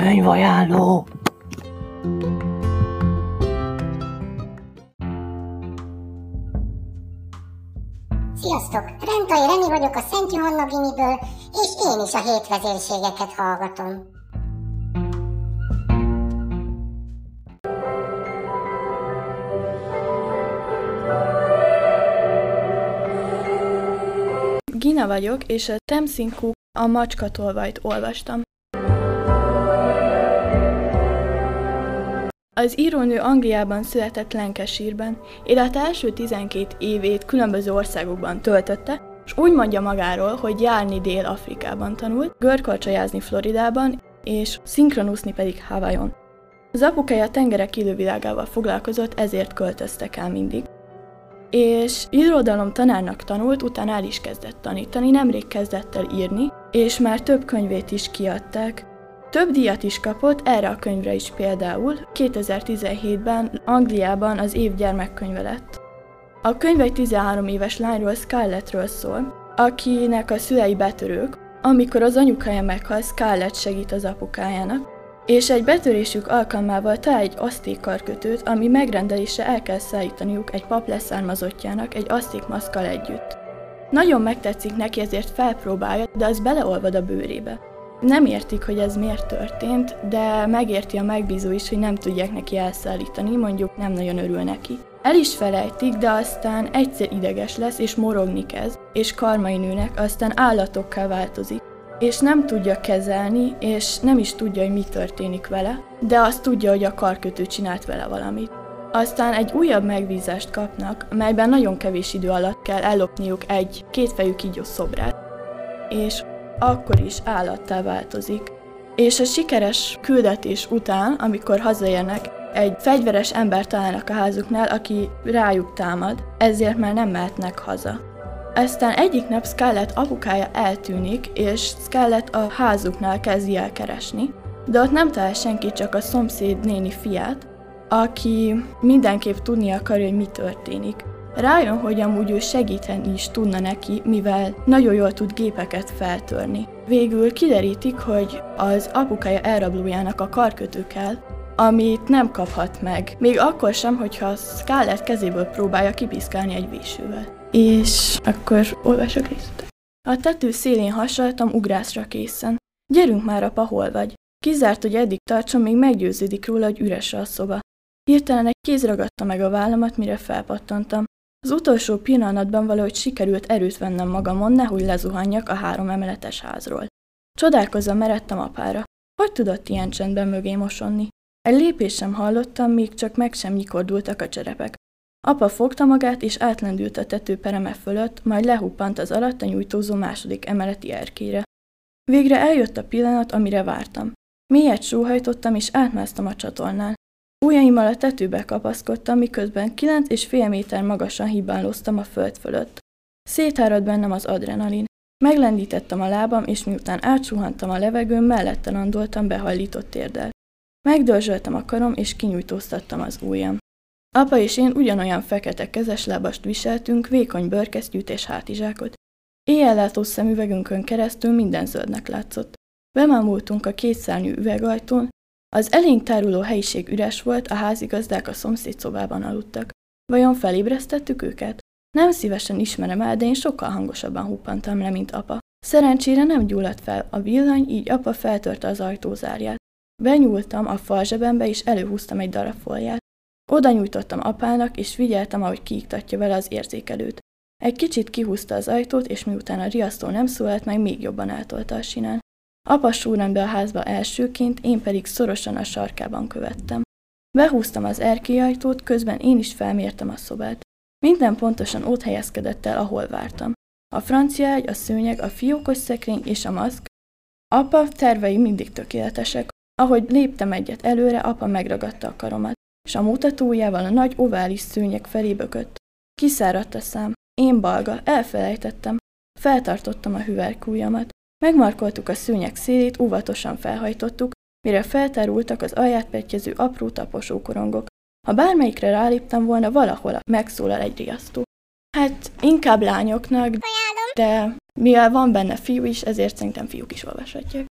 Könyvajánló! Sziasztok! Rentai Reni vagyok a Szent Johanna Gimiből, és én is a hétvezérségeket hallgatom. Gina vagyok, és a Temsin Cook a macskatolvajt olvastam. Az írónő Angliában született Lancashire-ben, élete első 12 évét különböző országokban töltötte, és úgy mondja magáról, hogy járni Dél-Afrikában tanult, görkorcsajázni Floridában, és szinkronuszni pedig Hawaiion. Az apukája a tengerek élővilágával foglalkozott, ezért költöztek el mindig. És irodalom tanárnak tanult, utána el is kezdett tanítani, nemrég kezdett el írni, és már több könyvét is kiadták, több díjat is kapott, erre a könyvre is például. 2017-ben Angliában az év gyermekkönyve lett. A könyv egy 13 éves lányról, Scarlettről szól, akinek a szülei betörők, amikor az anyukája meghal, Scarlett segít az apukájának, és egy betörésük alkalmával talál egy aszték karkötőt, ami megrendelése el kell szállítaniuk egy pap leszármazottjának egy aszték maszkal együtt. Nagyon megtetszik neki, ezért felpróbálja, de az beleolvad a bőrébe. Nem értik, hogy ez miért történt, de megérti a megbízó is, hogy nem tudják neki elszállítani, mondjuk nem nagyon örül neki. El is felejtik, de aztán egyszer ideges lesz, és morogni kezd, és karmai nőnek, aztán állatokká változik. És nem tudja kezelni, és nem is tudja, hogy mi történik vele, de azt tudja, hogy a karkötő csinált vele valamit. Aztán egy újabb megbízást kapnak, melyben nagyon kevés idő alatt kell ellopniuk egy kétfejű kígyó szobrát. És akkor is állattá változik. És a sikeres küldetés után, amikor hazaérnek, egy fegyveres ember találnak a házuknál, aki rájuk támad, ezért már nem mehetnek haza. Aztán egyik nap Scarlett apukája eltűnik, és Scarlett a házuknál kezdi el keresni, de ott nem talál senki, csak a szomszéd néni fiát, aki mindenképp tudni akarja, hogy mi történik. Rájön, hogy amúgy ő segíteni is tudna neki, mivel nagyon jól tud gépeket feltörni. Végül kiderítik, hogy az apukája elrablójának a karkötő kell, amit nem kaphat meg, még akkor sem, hogyha Scarlett kezéből próbálja kipiszkálni egy vésővel. És akkor olvasok részletet. A tető szélén hasaltam ugrásra készen. Gyerünk már, apa, hol vagy? Kizárt, hogy eddig tartson, még meggyőződik róla, hogy üres a szoba. Hirtelen egy kéz ragadta meg a vállamat, mire felpattantam. Az utolsó pillanatban valahogy sikerült erőt vennem magamon, nehogy lezuhanjak a három emeletes házról. Csodálkozva meredtem apára. Hogy tudott ilyen csendben mögé mosonni? Egy lépés sem hallottam, míg csak meg sem nyikordultak a cserepek. Apa fogta magát, és átlendült a tetőpereme fölött, majd lehuppant az alatta nyújtózó második emeleti erkére. Végre eljött a pillanat, amire vártam. Mélyet sóhajtottam, és átmásztam a csatornán. Ujjaimmal a tetőbe kapaszkodtam, miközben kilenc és fél méter magasan hibálóztam a föld fölött. Szétárad bennem az adrenalin. Meglendítettem a lábam, és miután átsuhantam a levegőn, mellette landoltam behajlított térdel. Megdörzsöltem a karom, és kinyújtóztattam az ujjam. Apa és én ugyanolyan fekete kezeslábast viseltünk, vékony bőrkesztyűt és hátizsákot. Éjjellátó szemüvegünkön keresztül minden zöldnek látszott. Bemámultunk a kétszárnyú üvegajtón, az elénk táruló helyiség üres volt, a házigazdák a szomszéd szobában aludtak. Vajon felébresztettük őket? Nem szívesen ismerem el, de én sokkal hangosabban huppantam le, mint apa. Szerencsére nem gyulladt fel a villany, így apa feltörte az ajtózárját. Benyúltam a falzsebembe, és előhúztam egy darab folját. Oda nyújtottam apának, és figyeltem, ahogy kiiktatja vele az érzékelőt. Egy kicsit kihúzta az ajtót, és miután a riasztó nem szólalt meg, még jobban eltolta a sinán. Apa súrant be a házba elsőként, én pedig szorosan a sarkában követtem. Behúztam az erkélyajtót, közben én is felmértem a szobát. Minden pontosan ott helyezkedett el, ahol vártam. A francia ágy, a szőnyeg, a fiókos szekrény és a maszk. Apa tervei mindig tökéletesek. Ahogy léptem egyet előre, apa megragadta a karomat, és a mutatójával a nagy ovális szőnyeg felé bökött. Kiszáradt a szám. Én balga, elfelejtettem. Feltartottam a hüvelykújamat. Megmarkoltuk a szőnyeg szélét, óvatosan felhajtottuk, mire feltárultak az alját petjező apró taposó korongok. Ha bármelyikre ráléptem volna, valahol megszólal egy riasztó. Hát inkább lányoknak, de mivel van benne fiú is, ezért szerintem fiúk is olvashatják.